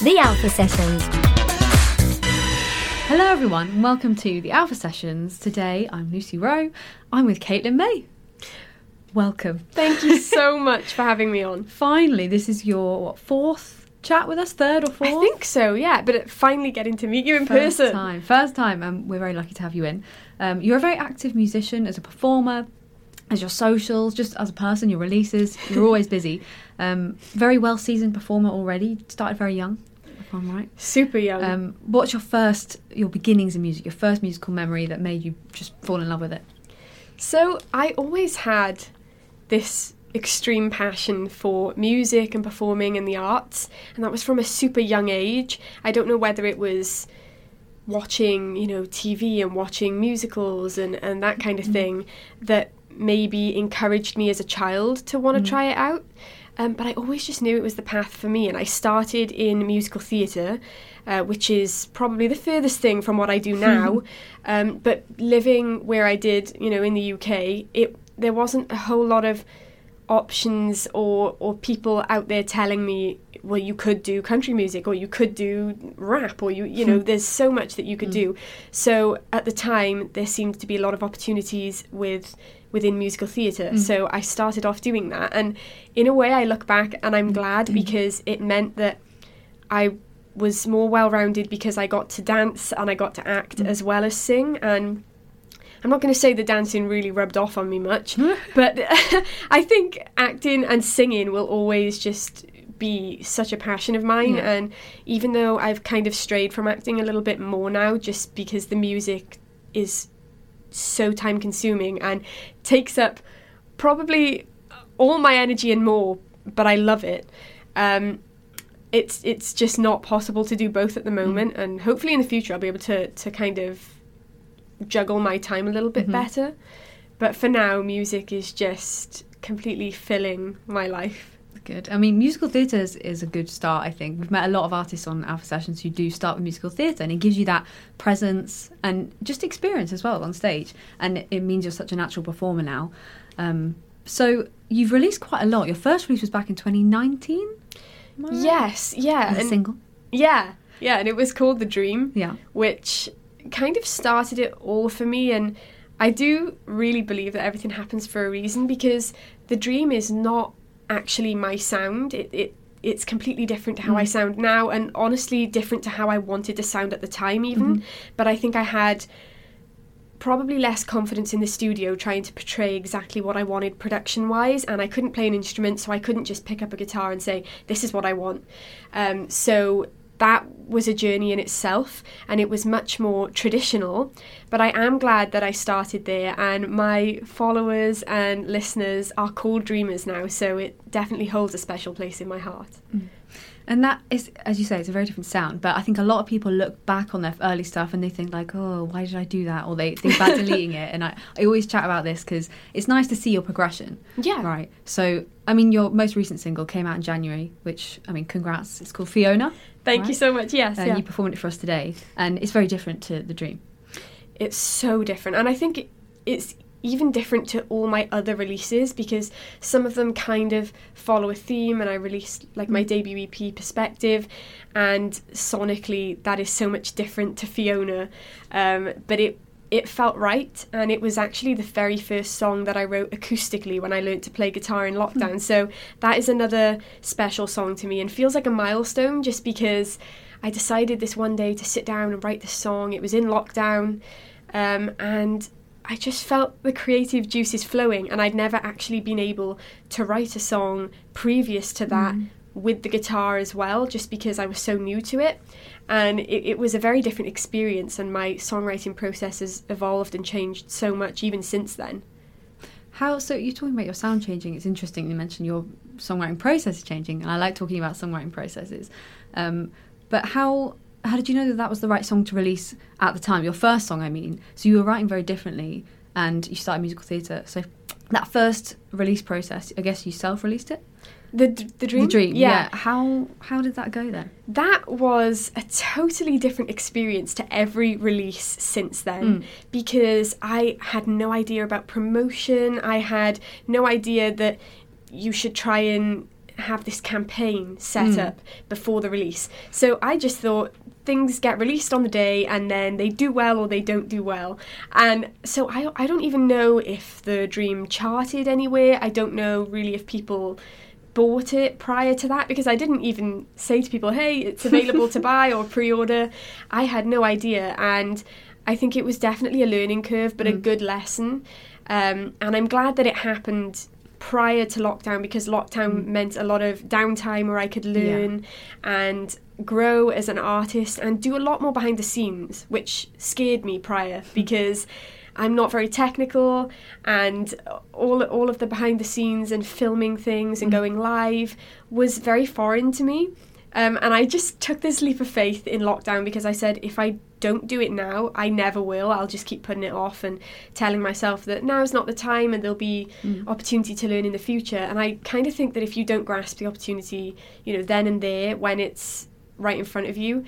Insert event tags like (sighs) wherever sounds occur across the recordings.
The Alpha Sessions. Hello, everyone, and welcome to the Alpha Sessions. Today, I'm Lucy Wroe. I'm with Caitlin Mae. Welcome. Thank you so (laughs) much for having me on. Finally, this is your what, fourth chat with us, third or fourth? I think so, yeah. But finally getting to meet you in first person. time. First time, and we're very lucky to have you in. Um, you're a very active musician as a performer, as your socials, just as a person, your releases. You're always busy. (laughs) Um, very well seasoned performer already. Started very young, I'm right. Super young. Um, what's your first, your beginnings in music, your first musical memory that made you just fall in love with it? so I always had this extreme passion for music and performing and the arts, and that was from a super young age. I don't know whether it was watching, you know, TV and watching musicals and, and that kind of thing that maybe encouraged me as a child to want to try it out. Um, but I always just knew it was the path for me, and I started in musical theatre, uh, which is probably the furthest thing from what I do now. (laughs) um, but living where I did, you know, in the UK, it there wasn't a whole lot of options or or people out there telling me well you could do country music or you could do rap or you you know (laughs) there's so much that you could do so at the time there seemed to be a lot of opportunities with within musical theatre mm. so I started off doing that and in a way I look back and I'm glad mm. because it meant that I was more well rounded because I got to dance and I got to act mm. as well as sing and I'm not going to say the dancing really rubbed off on me much, (laughs) but (laughs) I think acting and singing will always just be such a passion of mine. Yeah. And even though I've kind of strayed from acting a little bit more now, just because the music is so time consuming and takes up probably all my energy and more, but I love it. Um, it's it's just not possible to do both at the moment, and hopefully in the future I'll be able to to kind of juggle my time a little bit Mm-hmm. better. But for now, music is just completely filling my life. Good. I mean, musical theatre is, is a good start, I think. We've met a lot of artists on Alpha Sessions who do start with musical theatre, and it gives you that presence and just experience as well on stage. And it, it means you're such a natural performer now. Um, so you've released quite a lot. Your first release was back in 2019? Am right? Yes, yeah, As a and single? yeah, yeah, and it was called The Dream. Yeah. which kind of started it all for me. And I do really believe that everything happens for a reason because the dream is not actually my sound. It, it it's completely different to how I sound now, and honestly, different to how I wanted to sound at the time, even. But I think I had probably less confidence in the studio trying to portray exactly what I wanted production wise and I couldn't play an instrument so I couldn't just pick up a guitar and say this is what I want um, so that was a journey in itself and it was much more traditional but I am glad that I started there and my followers and listeners are called dreamers now so it definitely holds a special place in my heart mm. And that is, as you say, it's a very different sound. But I think a lot of people look back on their early stuff and they think like, oh, why did I do that? Or they think about (laughs) deleting it. And I, I always chat about this because it's nice to see your progression. Yeah. Right. So, I mean, your most recent single came out in January, which, I mean, congrats. It's called Fiona. Thank you so much yes And yeah. you performed it for us today. And it's very different to The Dream. it's so different and i think it, it's even different to all my other releases because some of them kind of follow a theme and i released like my debut ep perspective and sonically that is so much different to fiona um, but it it felt right and it was actually the very first song that i wrote acoustically when i learned to play guitar in lockdown. So that is another special song to me and feels like a milestone just because i decided this one day to sit down and write this song. It was in lockdown um, and I just felt the creative juices flowing, and I'd never actually been able to write a song previous to that with the guitar as well, just because I was so new to it. And it, it was a very different experience, and my songwriting process has evolved and changed so much even since then. How, so you're talking about your sound changing. It's interesting you mentioned your songwriting process is changing. And I like talking about songwriting processes. Um, but how, how did you know that that was the right song to release at the time? Your first song, I mean. So you were writing very differently and you started musical theatre. So that first release process, I guess you self released it? The, the dream? The dream, yeah. How how did that go then? that was a totally different experience to every release since then because I had no idea about promotion. I had no idea that you should try and have this campaign set mm. up before the release. So I just thought things get released on the day and then they do well or they don't do well. And so I, I don't even know if the dream charted anywhere. I don't know really if people bought it prior to that because I didn't even say to people, hey, it's available to (laughs) buy or pre order. I had no idea. And I think it was definitely a learning curve, but mm. a good lesson. Um, and I'm glad that it happened prior to lockdown because lockdown mm. meant a lot of downtime where I could learn yeah. and grow as an artist and do a lot more behind the scenes, which scared me prior because I'm not very technical, and all all of the behind the scenes and filming things and mm. going live was very foreign to me. Um, and I just took this leap of faith in lockdown because I said, if I don't do it now, I never will. I'll just keep putting it off and telling myself that now is not the time and there'll be mm. opportunity to learn in the future. And I kind of think that if you don't grasp the opportunity, you know, then and there when it's right in front of you,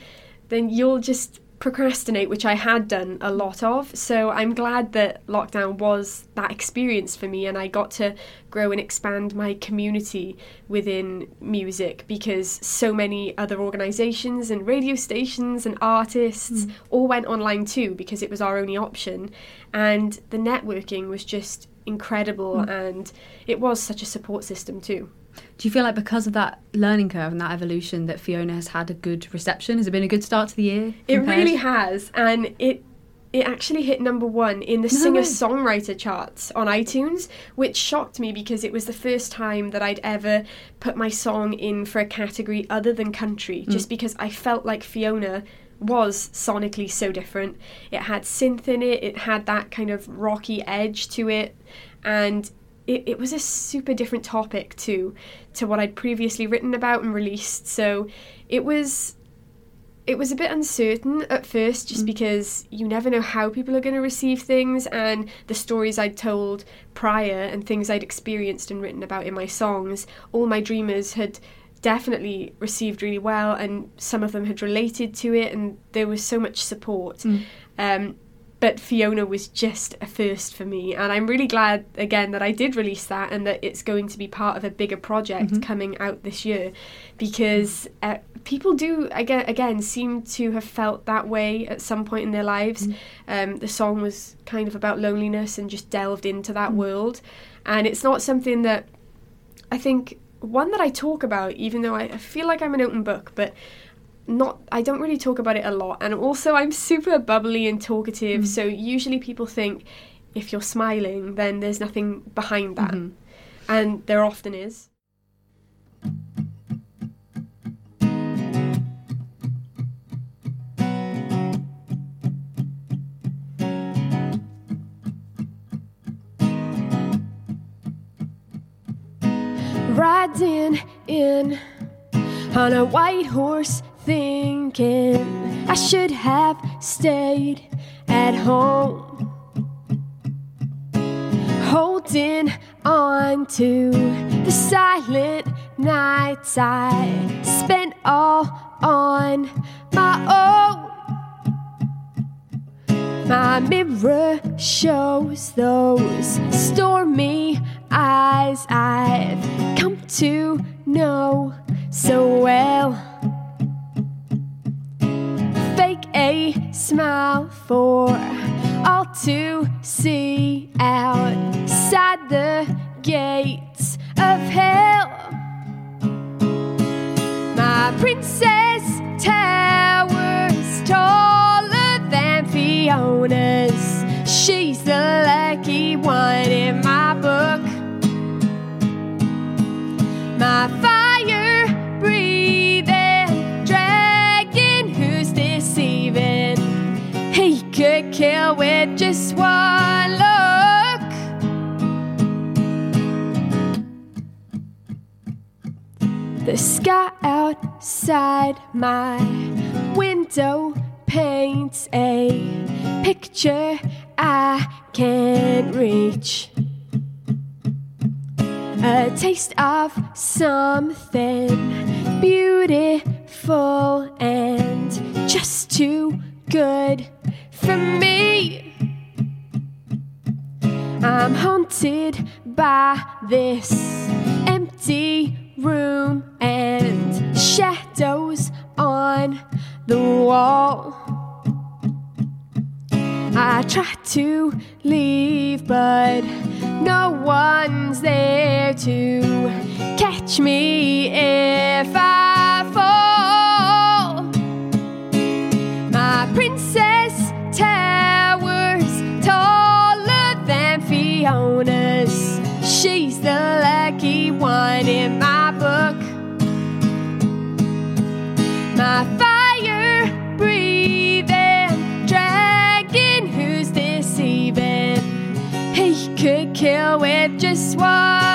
then you'll just procrastinate, which I had done a lot of. So I'm glad that lockdown was that experience for me and I got to grow and expand my community within music because so many other organisations and radio stations and artists mm. all went online too because it was our only option. And the networking was just incredible mm. and it was such a support system too. Do you feel like because of that learning curve and that evolution that Fiona has had a good reception? Has it been a good start to the year? It really has, and it it actually hit number one in the no singer songwriter charts on iTunes, which shocked me because it was the first time that I'd ever put my song in for a category other than country, mm. just because I felt like Fiona was sonically so different. It had synth in it, it had that kind of rocky edge to it, and it, it was a super different topic to to what I'd previously written about and released. So it was it was a bit uncertain at first just mm. because you never know how people are going to receive things and the stories I'd told prior and things I'd experienced and written about in my songs all my dreamers had definitely received really well and some of them had related to it and there was so much support mm. um, but Fiona was just a first for me, and I'm really glad again that I did release that and that it's going to be part of a bigger project mm-hmm. coming out this year, because uh, people do again again seem to have felt that way at some point in their lives. Mm-hmm. Um, the song was kind of about loneliness and just delved into that mm-hmm. world, and it's not something that I think one that I talk about, even though I feel like I'm an open book, but not I don't really talk about it a lot and also I'm super bubbly and talkative mm. so usually people think if you're smiling then there's nothing behind that mm-hmm. and there often is riding in on a white horse thinking I should have stayed at home. Holding on to the silent nights I spent all on my own. My mirror shows those stormy eyes I've come to know so well. A smile for all to see outside the gates of hell. My princess towers taller than Fiona's. She's the lucky one in my book. My just one look. The sky outside my window paints a picture I can't reach. A taste of something beautiful and just too good for me. I'm haunted by this empty room and shadows on the wall. I try to leave, but no one's there to catch me if I fall. She's the lucky one in my book. My fire breathing dragon who's deceiving. He could kill with just one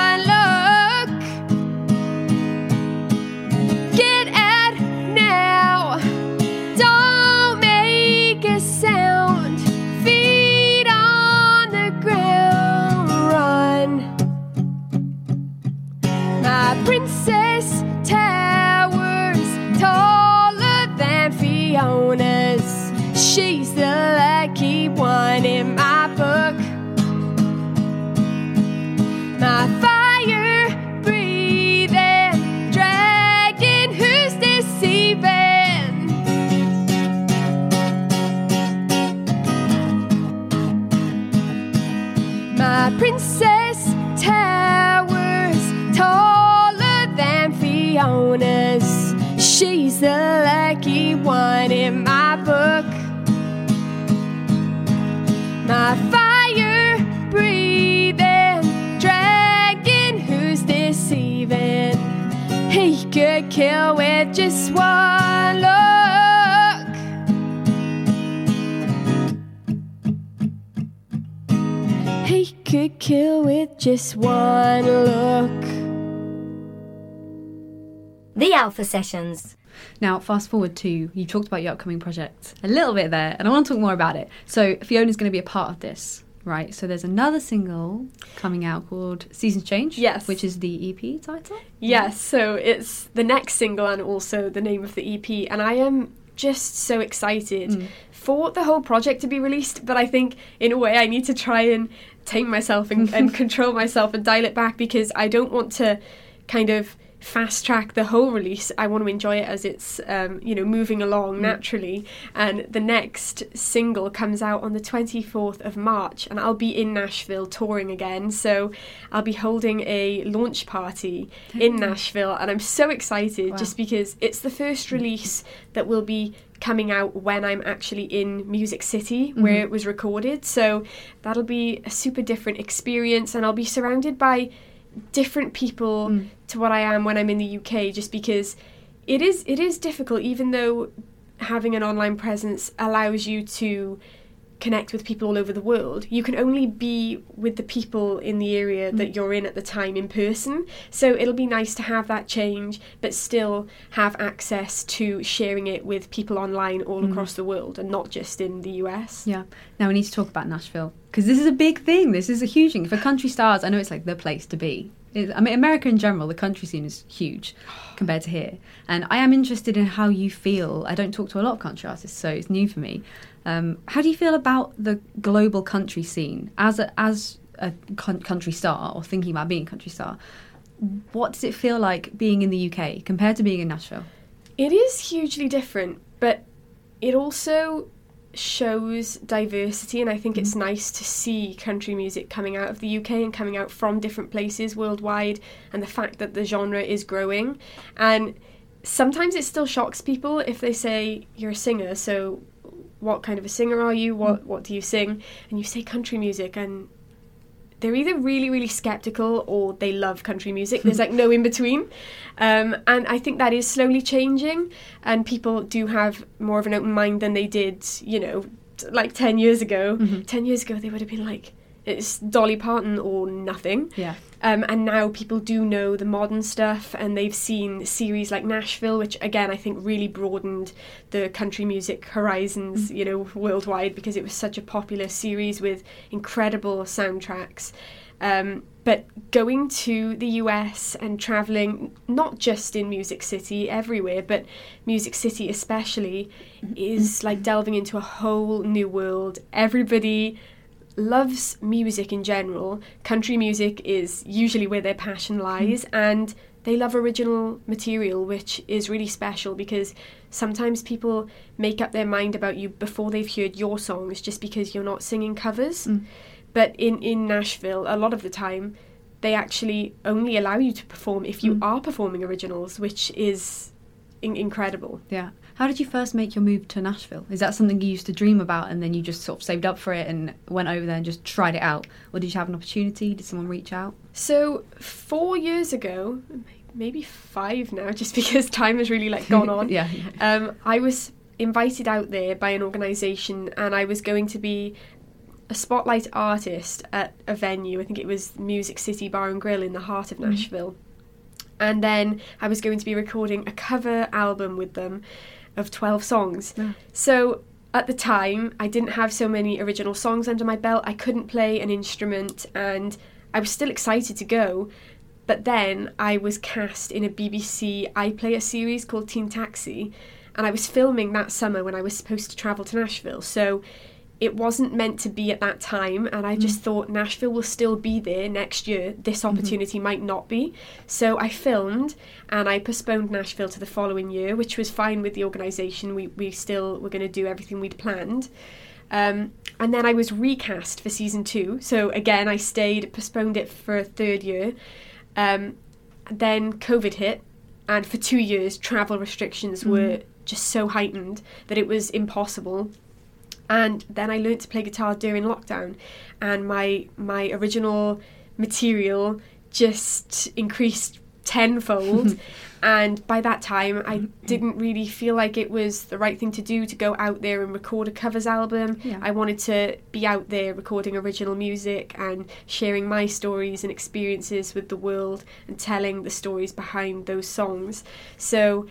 My princess towers taller than Fiona's. She's the lucky one in my book. My fire breathing dragon who's deceiving. He could kill with just one kill with just one look. The Alpha Sessions. Now, fast forward to you talked about your upcoming project a little bit there, and I want to talk more about it. So, Fiona's going to be a part of this, right? So, there's another single coming out called Seasons Change, Yes. which is the EP title. Yes, so it's the next single and also the name of the EP, and I am just so excited Mm. For the whole project to be released. But I think, in a way, I need to try and tame myself and, and (laughs) control myself and dial it back because I don't want to kind of fast track the whole release. I want to enjoy it as it's um, you know moving along mm. naturally. And the next single comes out on the 24th of March, and I'll be in Nashville touring again. So I'll be holding a launch party mm. in Nashville, and I'm so excited Wow. just because it's the first release that will be coming out when I'm actually in Music City mm-hmm. where it was recorded. So that'll be a super different experience, and I'll be surrounded by different people Mm. to what I am when I'm in the UK just because it is it is difficult even though having an online presence allows you to connect with people all over the world you can only be with the people in the area mm. that you're in at the time in person so it'll be nice to have that change but still have access to sharing it with people online all mm. across the world and not just in the US Yeah. Now we need to talk about Nashville because this is a big thing. This is a huge thing for country stars. I know it's like the place to be. I mean, America in general, the country scene is huge (sighs) compared to here. And I am interested in how you feel. I don't talk to a lot of country artists, so it's new for me. Um, how do you feel about the global country scene as a as a con- country star or thinking about being a country star? What does it feel like being in the UK compared to being in Nashville? It is hugely different, but it also shows diversity, and I think it's nice to see country music coming out of the UK and coming out from different places worldwide, and the fact that the genre is growing. And sometimes it still shocks people if they say you're a singer, so what kind of a singer are you? What what do you sing? And you say country music, and they're either really really skeptical or they love country music there's like no in between um, and i think that is slowly changing and people do have more of an open mind than they did you know t- like 10 years ago 10 years ago they would have been like it's dolly parton or nothing Yeah. Um, and now people do know the modern stuff, and they've seen series like Nashville, which again I think really broadened the country music horizons, you know, worldwide because it was such a popular series with incredible soundtracks. Um, but going to the US and traveling, not just in Music City, everywhere, but Music City especially, is like delving into a whole new world. Everybody loves music in general. Country music is usually where their passion lies, and they love original material, which is really special because sometimes people make up their mind about you before they've heard your songs just because you're not singing covers. Mm. But in, in Nashville, a lot of the time, they actually only allow you to perform if you Mm. are performing originals, which is in- incredible. Yeah. How did you first make your move to Nashville? Is that something you used to dream about and then you just sort of saved up for it and went over there and just tried it out? Or did you have an opportunity? Did someone reach out? So four years ago, maybe five now, (laughs) just because time has really like gone on. (laughs) yeah. um, I was invited out there by an organisation, and I was going to be a spotlight artist at a venue. I think it was Music City Bar and Grill in the heart of Mhm. Nashville. And then I was going to be recording a cover album with them of 12 songs. Yeah. So at the time, I didn't have so many original songs under my belt. I couldn't play an instrument, and I was still excited to go. But then I was cast in a BBC iPlayer series called Teen Taxi, and I was filming that summer when I was supposed to travel to Nashville. So it wasn't meant to be at that time, and I just thought Nashville will still be there next year. This opportunity might not be. So I filmed and I postponed Nashville to the following year, which was fine with the organisation. We, we still were going to do everything we'd planned. Um, and then I was recast for season two. So again, I stayed, postponed it for a third year. Um, then COVID hit, and for two years, travel restrictions were just so heightened that it was impossible. And then I learned to play guitar during lockdown, and my my original material just increased tenfold. (laughs) and by that time, I mm-hmm. didn't really feel like it was the right thing to do to go out there and record a covers album. Yeah. I wanted to be out there recording original music and sharing my stories and experiences with the world and telling the stories behind those songs. So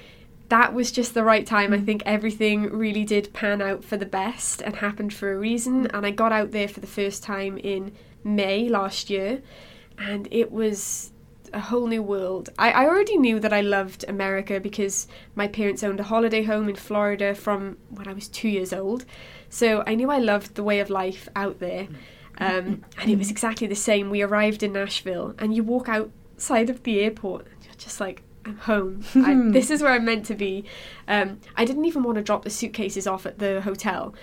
that was just the right time. I mm. think everything really did pan out for the best and happened for a reason. Mm. And I got out there for the first time in May last year, and it was a whole new world. I, I already knew that I loved America because my parents owned a holiday home in Florida from when I was two years old. So I knew I loved the way of life out there. Mm. Um, and it was exactly the same. We arrived in Nashville, and you walk outside of the airport, and you're just like, I'm home. (laughs) I, this is where I'm meant to be. Um, I didn't even want to drop the suitcases off at the hotel,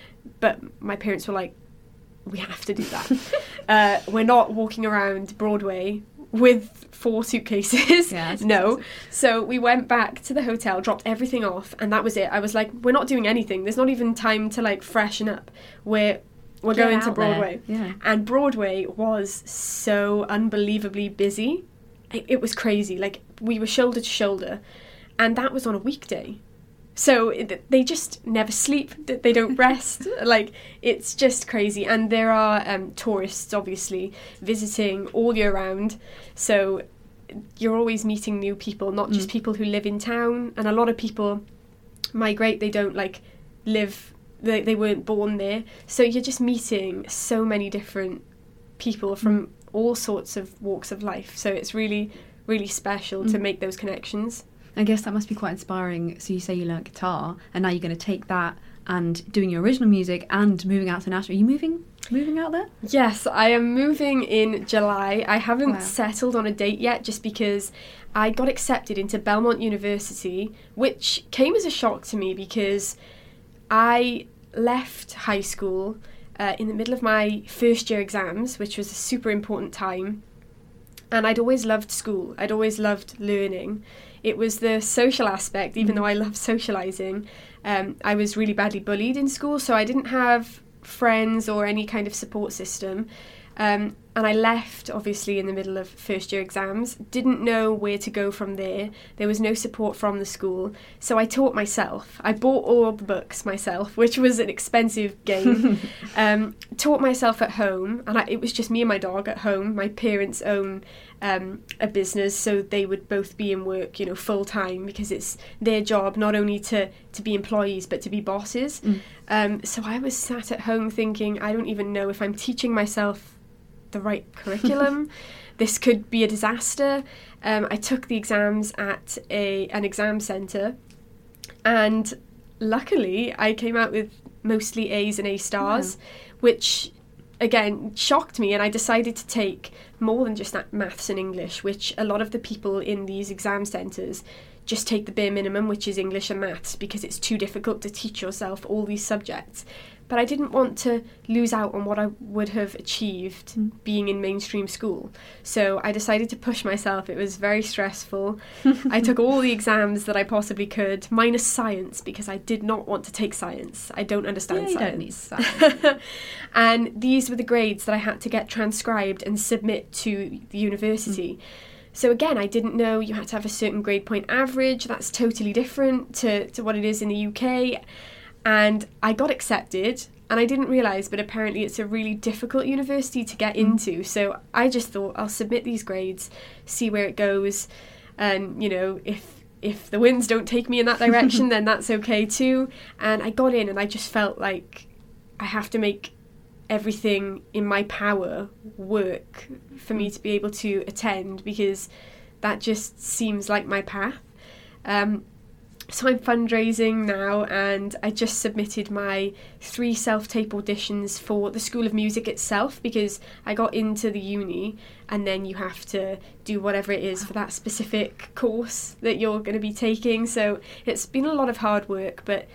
but my parents were like, we have to do that. (laughs) uh, we're not walking around Broadway with four suitcases. Yeah, (laughs) no. So we went back to the hotel, dropped everything off, and that was it. I was like, we're not doing anything. There's not even time to like freshen up. We're we're Get going to there. Broadway. Yeah. And Broadway was so unbelievably busy. It, it was crazy. Like we were shoulder to shoulder, and that was on a weekday. So it, they just never sleep. They don't (laughs) rest. like it's just crazy. And there are um, tourists, obviously, visiting all year round. So you're always meeting new people, not just Mm. people who live in town. And a lot of people migrate. They don't like live. They they weren't born there. So you're just meeting so many different people from all sorts of walks of life. So it's really really special to Mm. make those connections. I guess that must be quite inspiring. So you say you learnt guitar, and now you're going to take that and doing your original music and moving out to Nashville. Are you moving? Moving out there? Yes, I am moving in July. I haven't Wow. settled on a date yet just because I got accepted into Belmont University, which came as a shock to me because I left high school uh, in the middle of my first year exams, which was a super important time. And I'd always loved school, I'd always loved learning. It was the social aspect, even though I love socializing. Um, I was really badly bullied in school, so I didn't have friends or any kind of support system. Um, and I left, obviously, in the middle of first year exams. Didn't know where to go from there. There was no support from the school. So I taught myself. I bought all the books myself, (laughs) which was an expensive game. (laughs) um, taught myself at home. And I, it was just me and my dog at home. My parents own um, a business, so they would both be in work, you know, full time because it's their job not only to, to be employees but to be bosses. Mm. Um, so I was sat at home thinking, I don't even know if I'm teaching myself the right curriculum. (laughs) this could be a disaster. Um, I took the exams at a an exam centre, and luckily I came out with mostly A's and A stars, which again shocked me, and I decided to take more than just that maths and English, which a lot of the people in these exam centres just take the bare minimum, which is English and maths, because it's too difficult to teach yourself all these subjects. But I didn't want to lose out on what I would have achieved Mm. being in mainstream school. So I decided to push myself. It was very stressful. I (laughs) took all the exams that I possibly could, minus science, because I did not want to take science. I don't understand Yeah, you science. don't need science. (laughs) and these were the grades that I had to get transcribed and submit to the university. So again, I didn't know you had to have a certain grade point average. That's totally different to, to what it is in the UK. And I got accepted, and I didn't realise, but apparently it's a really difficult university to get into. So I just thought I'll submit these grades, see where it goes, and you know if if the winds don't take me in that (laughs) direction, then that's okay too. And I got in, and I just felt like I have to make everything in my power work for me to be able to attend because that just seems like my path. Um, so I'm fundraising now, and I just submitted my three self-tape auditions for the School of Music itself because I got into the uni, and then you have to do whatever it is for that specific course that you're going to be taking. So it's been a lot of hard work, but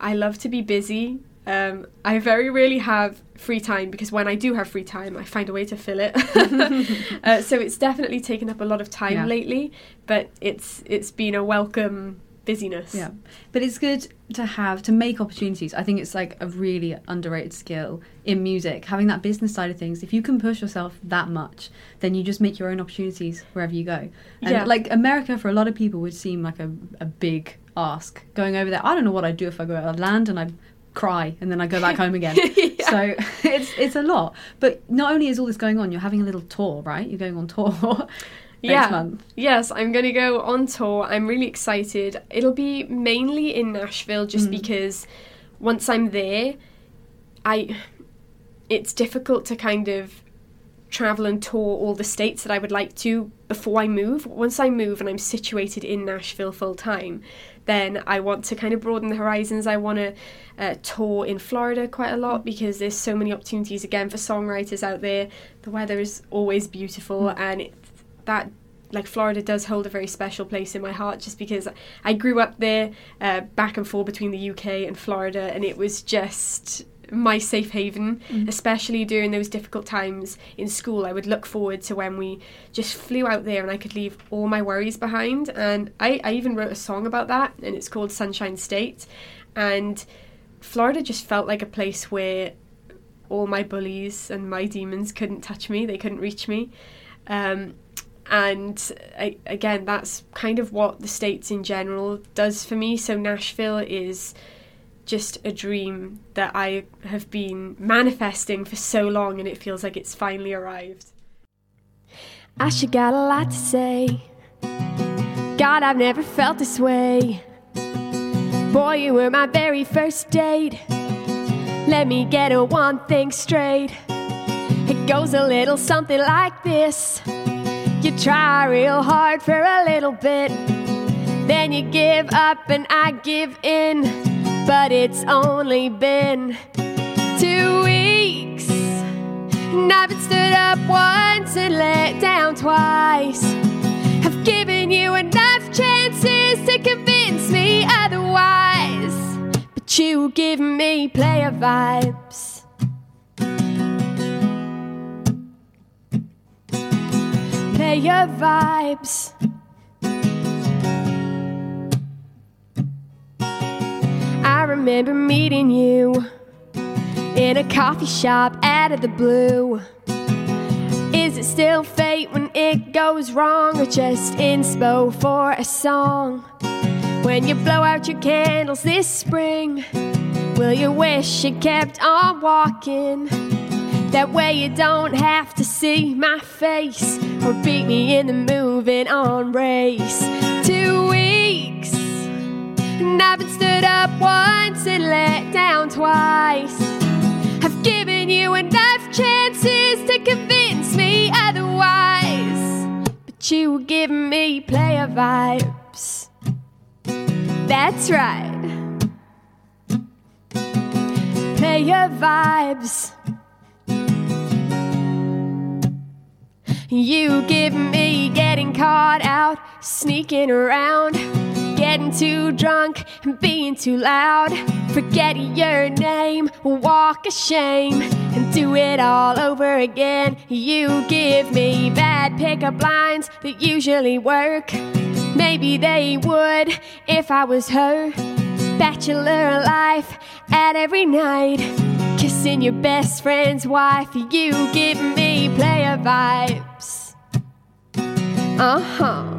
I love to be busy. Um, I very rarely have free time because when I do have free time, I find a way to fill it. (laughs) uh, so it's definitely taken up a lot of time Yeah. lately, but it's it's been a welcome busyness. Yeah, but it's good to have to make opportunities. I think it's like a really underrated skill in music. Having that business side of things, if you can push yourself that much, then you just make your own opportunities wherever you go. And Yeah. like America, for a lot of people, would seem like a, a big ask going over there. I don't know what I'd do if I go out of land and I cry and then I go back (laughs) home again. Yeah. So (laughs) it's it's a lot. But not only is all this going on, you're having a little tour, right? You're going on tour (laughs) Yeah. month. Yes, I'm going to go on tour. I'm really excited. It'll be mainly in Nashville just because once I'm there, I it's difficult to kind of travel and tour all the states that I would like to before I move. Once I move and I'm situated in Nashville full time, then I want to kind of broaden the horizons. I want to uh, tour in Florida quite a lot because there's so many opportunities again for songwriters out there. The weather is always beautiful and it, that like Florida does hold a very special place in my heart just because I grew up there uh, back and forth between the UK and Florida and it was just my safe haven especially during those difficult times in school. I would look forward to when we just flew out there and I could leave all my worries behind. And I, I even wrote a song about that and it's called Sunshine State. And Florida just felt like a place where all my bullies and my demons couldn't touch me. They couldn't reach me. Um, and I, again that's kind of what the states in general does for me so nashville is just a dream that i have been manifesting for so long and it feels like it's finally arrived I sure got a lot to say. God, I've never felt this way. Boy, you were my very first date. Let me get a one thing straight. It goes a little something like this. You try real hard for a little bit, then you give up and I give in. But it's only been two weeks. And I've been stood up once and let down twice. I've given you enough chances to convince me otherwise. But you give me player vibes. Player vibes. I remember meeting you in a coffee shop out of the blue. Is it still fate when it goes wrong, or just inspo for a song? When you blow out your candles this spring, will you wish you kept on walking? That way you don't have to see my face or beat me in the moving on race. Two weeks, and I've been stood up once and let down twice. I've given you enough chances to convince me otherwise. But you were giving me player vibes. That's right. Player vibes. You give me getting caught out, sneaking around, getting too drunk and being too loud. Forget your name, walk a shame, and do it all over again. You give me bad pickup lines that usually work. Maybe they would if I was her. Bachelor life at every night. Kissing your best friend's wife. You give me player vibes. Uh huh.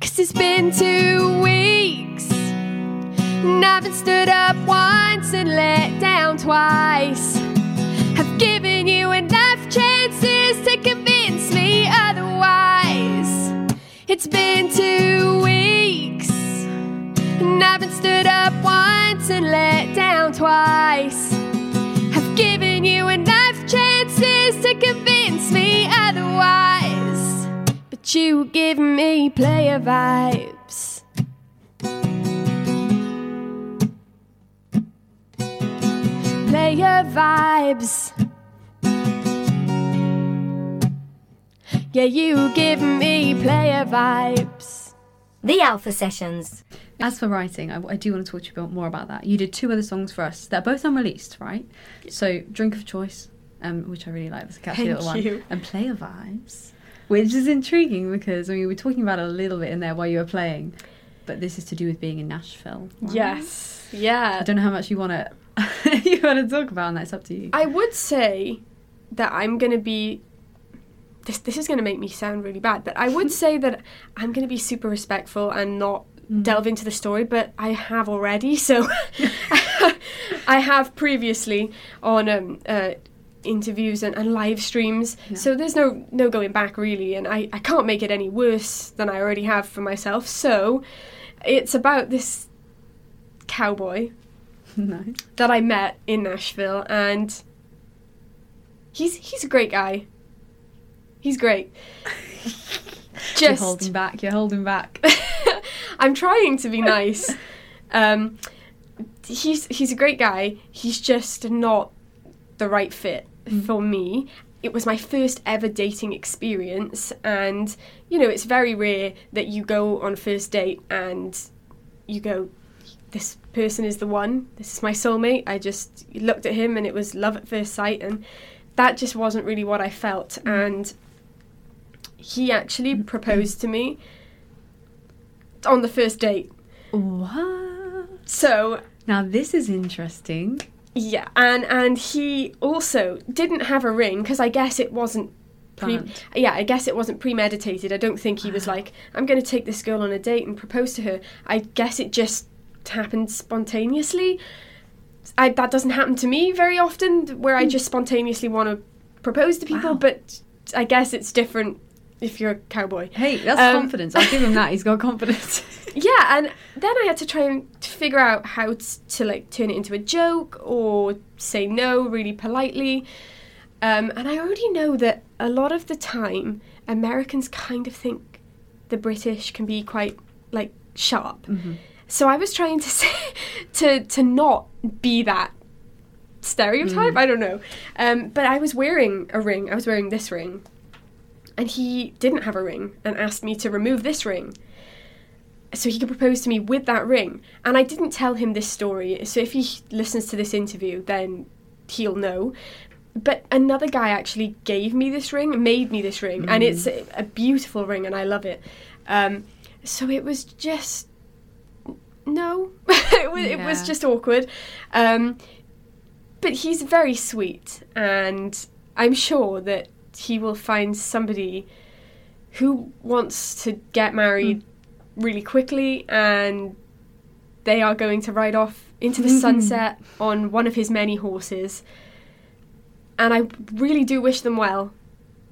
Cause it's been two weeks. And I've been stood up once and let down twice. I've given you enough chances to convince It's been two weeks. And I've been stood up once and let down twice. I've given you enough chances to convince me otherwise. But you give me player vibes. Player vibes. Yeah, you give me player vibes. The Alpha Sessions. As for writing, I, I do want to talk to you about, more about that. You did two other songs for us. They're both unreleased, right? So, Drink of Choice, um, which I really like. That's a catchy Thank little you. one. And Player Vibes, which is intriguing because I mean, we were talking about it a little bit in there while you were playing, but this is to do with being in Nashville. right? Yes. Yeah. I don't know how much you want to (laughs) you want to talk about, and that's up to you. I would say that I'm going to be. This, this is going to make me sound really bad, but I would (laughs) say that I'm going to be super respectful and not delve into the story, but I have already. So (laughs) I have previously on um, uh, interviews and, and live streams. Yeah. So there's no no going back really, and I, I can't make it any worse than I already have for myself. So it's about this cowboy (laughs) nice. that I met in Nashville, and he's he's a great guy. He's great. (laughs) You're holding back. You're holding back. (laughs) I'm trying to be nice. Um, he's he's a great guy. He's just not the right fit for me. It was my first ever dating experience, and you know it's very rare that you go on a first date and you go, "This person is the one. This is my soulmate." I just looked at him, and it was love at first sight, and that just wasn't really what I felt. And he actually proposed to me on the first date. what? So Now this is interesting. yeah, and and he also didn't have a ring because I guess it wasn't. Pre- yeah, I guess it wasn't premeditated. I don't think he was like, I'm going to take this girl on a date and propose to her. I guess it just happened spontaneously. I, that doesn't happen to me very often, where I hmm. just spontaneously want to propose to people. Wow. But I guess it's different if you're a cowboy. Hey, that's Um, confidence. I'll give him that. He's got confidence. (laughs) yeah and then i had to try and figure out how t- to like turn it into a joke or say no really politely um, and i already know that a lot of the time americans kind of think the british can be quite like sharp so i was trying to (laughs) say to to not be that stereotype i don't know um, but i was wearing a ring i was wearing this ring and he didn't have a ring and asked me to remove this ring so he could propose to me with that ring. And I didn't tell him this story, so if he listens to this interview, then he'll know. But another guy actually gave me this ring, made me this ring, and it's a, a beautiful ring, and I love it. Um, so it was just no, (laughs) it, was, it was just awkward. Um, but he's very sweet, and I'm sure that he will find somebody who wants to get married hmm. really quickly and they are going to ride off into the hmm. sunset on one of his many horses. And I really do wish them well.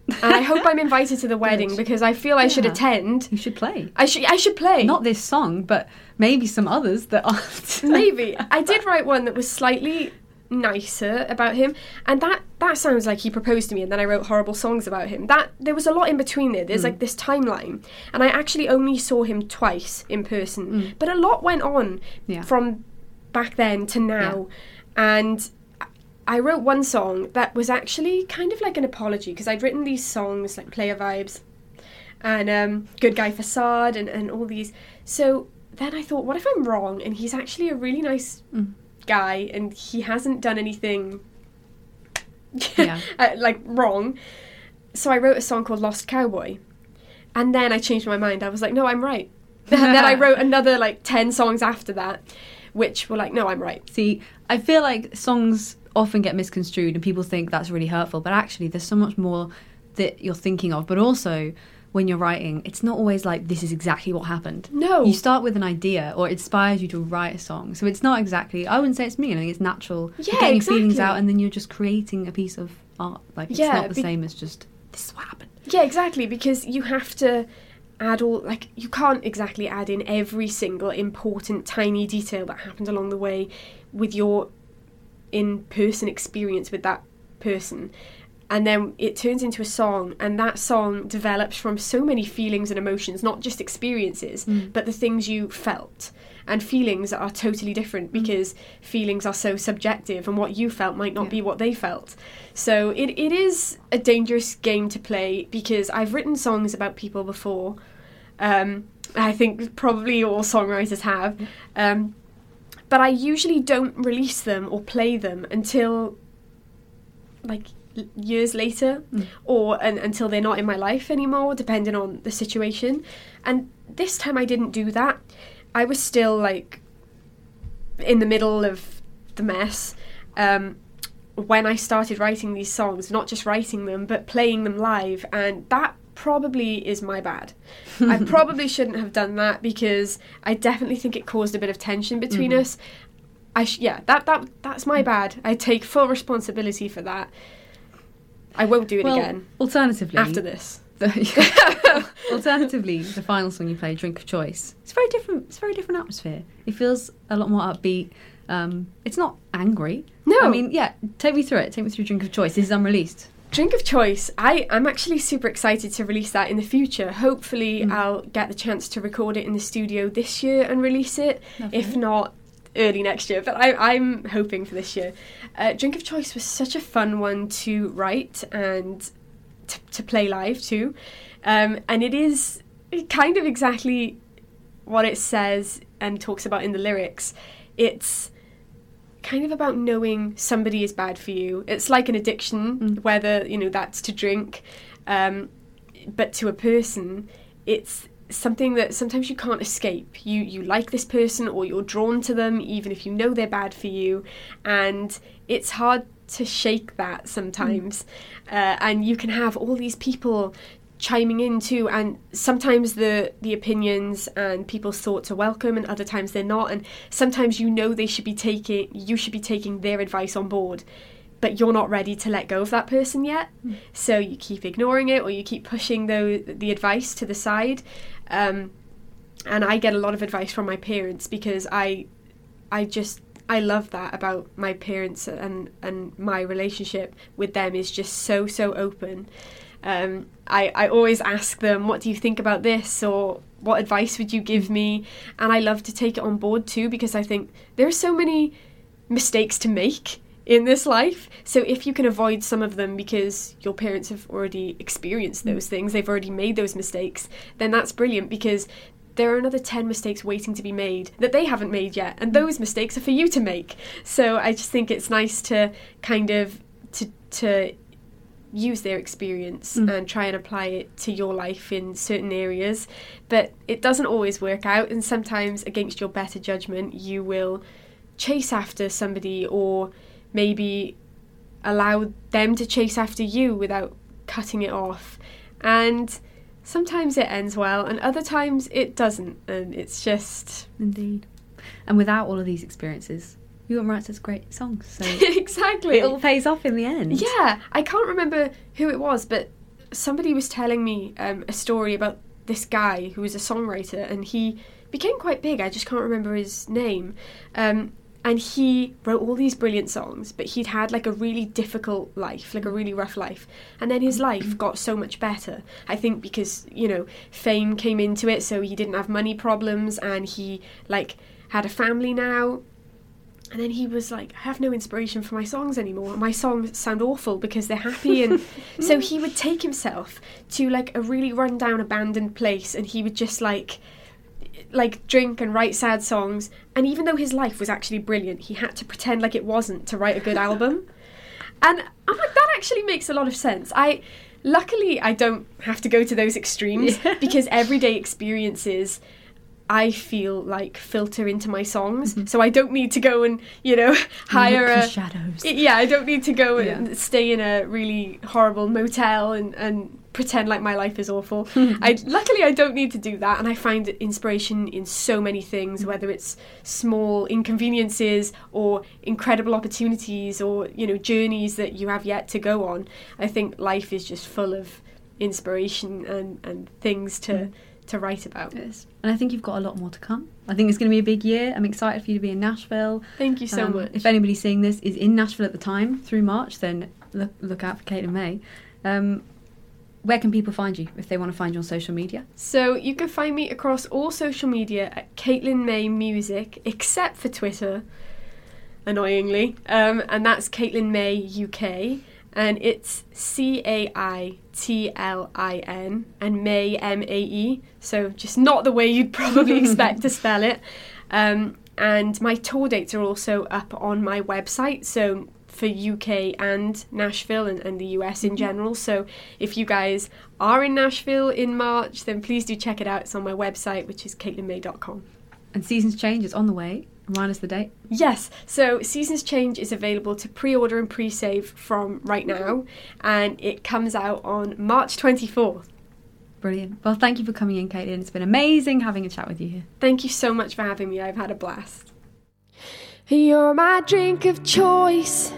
And I hope I'm (laughs) invited to the wedding because I feel I should attend. you should play. I should I should play. Not this song, but maybe some others that aren't. Maybe. (laughs) I did write one that was slightly nicer about him and that that sounds like he proposed to me and then I wrote horrible songs about him. That there was a lot in between there. There's like this timeline and I actually only saw him twice in person. But a lot went on Yeah. from back then to now, and I wrote one song that was actually kind of like an apology because I'd written these songs like Player Vibes and um, Good Guy Facade and, and all these. So then I thought, what if I'm wrong and he's actually a really nice Mm. Guy and he hasn't done anything Yeah. (laughs) uh, like wrong. So I wrote a song called Lost Cowboy. And then I changed my mind. I was like, no, I'm right. (laughs) and then I wrote another like 10 songs after that, which were like, no, I'm right. See, I feel like songs often get misconstrued and people think that's really hurtful, but actually, there's so much more that you're thinking of. But also, when you're writing, it's not always like this is exactly what happened. No. You start with an idea or it inspires you to write a song. So it's not exactly, I wouldn't say it's me, I think it's natural. You're Yeah, getting feelings out and then you're just creating a piece of art. Like, it's Yeah, not the be- same as just, this is what happened. Yeah, exactly, because you have to add all like you can't exactly add in every single important tiny detail that happened along the way with your in-person experience with that person. And then it turns into a song, and that song develops from so many feelings and emotions, not just experiences, but the things you felt. And feelings are totally different because feelings are so subjective, and what you felt might not Yeah. be what they felt. So it, it is a dangerous game to play because I've written songs about people before. Um, I think probably all songwriters have. Um, but I usually don't release them or play them until like years later Mm. or un until they're not in my life anymore depending on the situation and this time I didn't do that I was still like in the middle of the mess um, when I started writing these songs not just writing them but playing them live and that probably is my bad I (laughs) probably shouldn't have done that because I definitely think it caused a bit of tension between Mhm. us I sh- yeah, that that that's my bad. I take full responsibility for that. I won't do it Well, again Alternatively, after this. The, (laughs) alternatively, the final song you play, "Drink of Choice," it's very different. It's a very different atmosphere. It feels a lot more upbeat. Um, it's not angry. No. I mean, yeah. Take me through it. Take me through "Drink of Choice." This is unreleased. Drink of choice. I I'm actually super excited to release that in the future. Hopefully, Mm. I'll get the chance to record it in the studio this year and release it. If not, early next year. But I, I'm hoping for this year. Uh, Drink of choice was such a fun one to write and t- to play live too, um, and it is kind of exactly what it says and talks about in the lyrics. It's kind of about knowing somebody is bad for you. It's like an addiction, Mm. whether you know that's to drink, um, but to a person, it's something that sometimes you can't escape. You you like this person or you're drawn to them, even if you know they're bad for you, and it's hard to shake that sometimes. Uh, and you can have all these people chiming in too and sometimes the the opinions and people's thoughts are welcome and other times they're not. And sometimes you know they should be taking you should be taking their advice on board but you're not ready to let go of that person yet. So you keep ignoring it or you keep pushing the the advice to the side um, and I get a lot of advice from my parents because I I just I love that about my parents and and my relationship with them is just so so open um, I, I always ask them, what do you think about this? Or what advice would you give me? And I love to take it on board too because I think there are so many mistakes to make in this life. So if you can avoid some of them because your parents have already experienced those things, they've already made those mistakes, then that's brilliant because there are another 10 mistakes waiting to be made that they haven't made yet and those mistakes are for you to make. So I just think it's nice to kind of to to use their experience Mm. and try and apply it to your life in certain areas but it doesn't always work out and sometimes against your better judgment you will chase after somebody or maybe allow them to chase after you without cutting it off and sometimes it ends well and other times it doesn't and it's just Indeed. And without all of these experiences, you wouldn't write such great songs. So (laughs) exactly it all pays off in the end. Yeah, I can't remember who it was, but somebody was telling me um, a story about this guy who was a songwriter, and he became quite big. I just can't remember his name. Um, and he wrote all these brilliant songs, but he'd had like a really difficult life, like a really rough life. And then his life mm-hmm. got so much better. I think because, you know, fame came into it, so he didn't have money problems and he like had a family now and then he was like, I have no inspiration for my songs anymore. My songs sound awful because they're happy. And (laughs) so he would take himself to like a really rundown, abandoned place and he would just like like drink and write sad songs and even though his life was actually brilliant he had to pretend like it wasn't to write a good album (laughs) and i'm like that actually makes a lot of sense i luckily i don't have to go to those extremes (laughs) because everyday experiences I feel like filter into my songs, so I don't need to go and you know hire a shadows. yeah. I don't need to go Yeah. and stay in a really horrible motel and and pretend like my life is awful. (laughs) I luckily I don't need to do that, and I find inspiration in so many things, whether it's small inconveniences or incredible opportunities or you know journeys that you have yet to go on. I think life is just full of inspiration and and things to to write about. Yes. And I think you've got a lot more to come. I think it's going to be a big year. I'm excited for you to be in Nashville. Thank you so Um, much. If anybody seeing this is in Nashville at the time through March, then look, look out for Caitlin Mae. Um, where can people find you if they want to find you on social media? So you can find me across all social media at Caitlin Mae Music, except for Twitter, annoyingly, um, and that's Caitlin Mae UK, and it's C A I T L I N and Mae M A E. So just not the way you'd probably (laughs) expect to spell it. Um, and my tour dates are also up on my website. So for UK and Nashville and, and the US in general. So if you guys are in Nashville in March, then please do check it out. It's on my website, which is caitlinmae.com. And Seasons Change is on the way. Remind us the date. Yes, so Seasons Change is available to pre order and pre save from right now, and it comes out on March 24th. Brilliant. Well, thank you for coming in, Caitlin. It's been amazing having a chat with you here. Thank you so much for having me. I've had a blast. You're my drink of choice.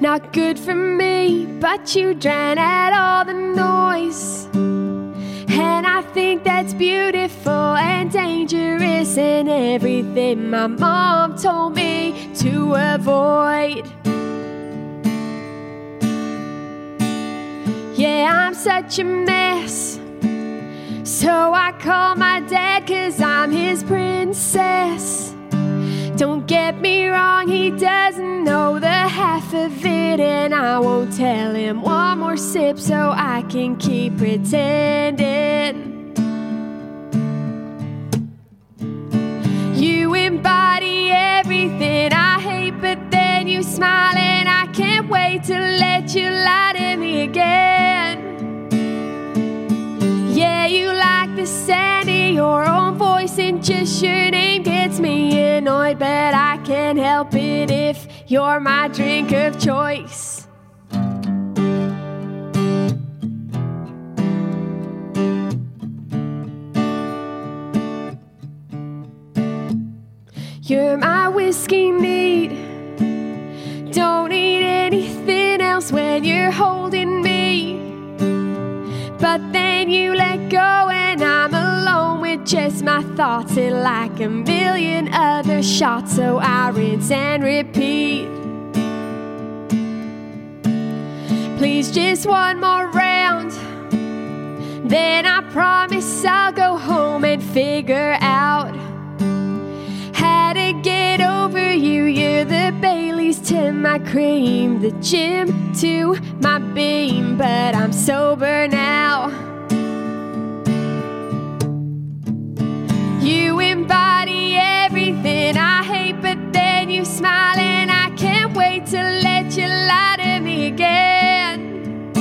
Not good for me, but you drown out all the noise. And I think that's beautiful and dangerous and everything my mom told me to avoid. Yeah, I'm such a mess. So I call my dad cause I'm his princess. Don't get me wrong, he doesn't know the half of it, and I won't tell him one more sip so I can keep pretending. You embody everything I hate, but then you smile, and I can't wait to let you lie to me again. Yeah, you like of your own voice, and just your name gets me annoyed. But I can't help it if you're my drink of choice. You're my whiskey neat. Don't need anything else when you're holding me. But then you let go, and Just my thoughts and like a million other shots. So I rinse and repeat. Please, just one more round. Then I promise I'll go home and figure out how to get over you. You're the Bailey's to my cream, the gym to my beam, but I'm sober now. Embody everything I hate, but then you smile, and I can't wait to let you lie to me again.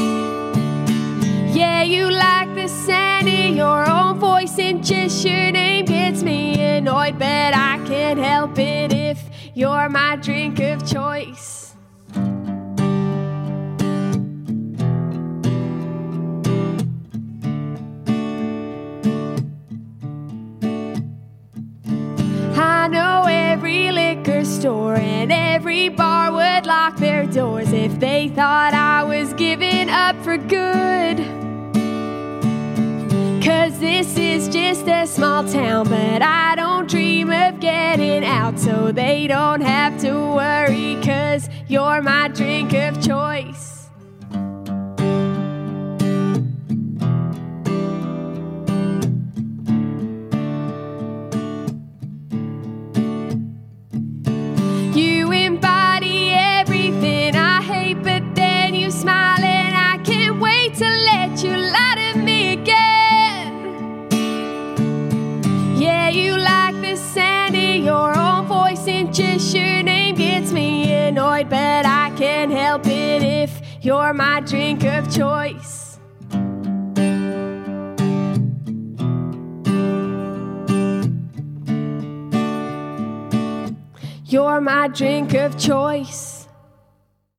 Yeah, you like the sound of your own voice, and just your name gets me annoyed, but I can't help it if you're my drink of choice. They thought I was giving up for good. Cause this is just a small town, but I don't dream of getting out, so they don't have to worry, cause you're my drink of choice. Help it if you're my drink of choice. You're my drink of choice.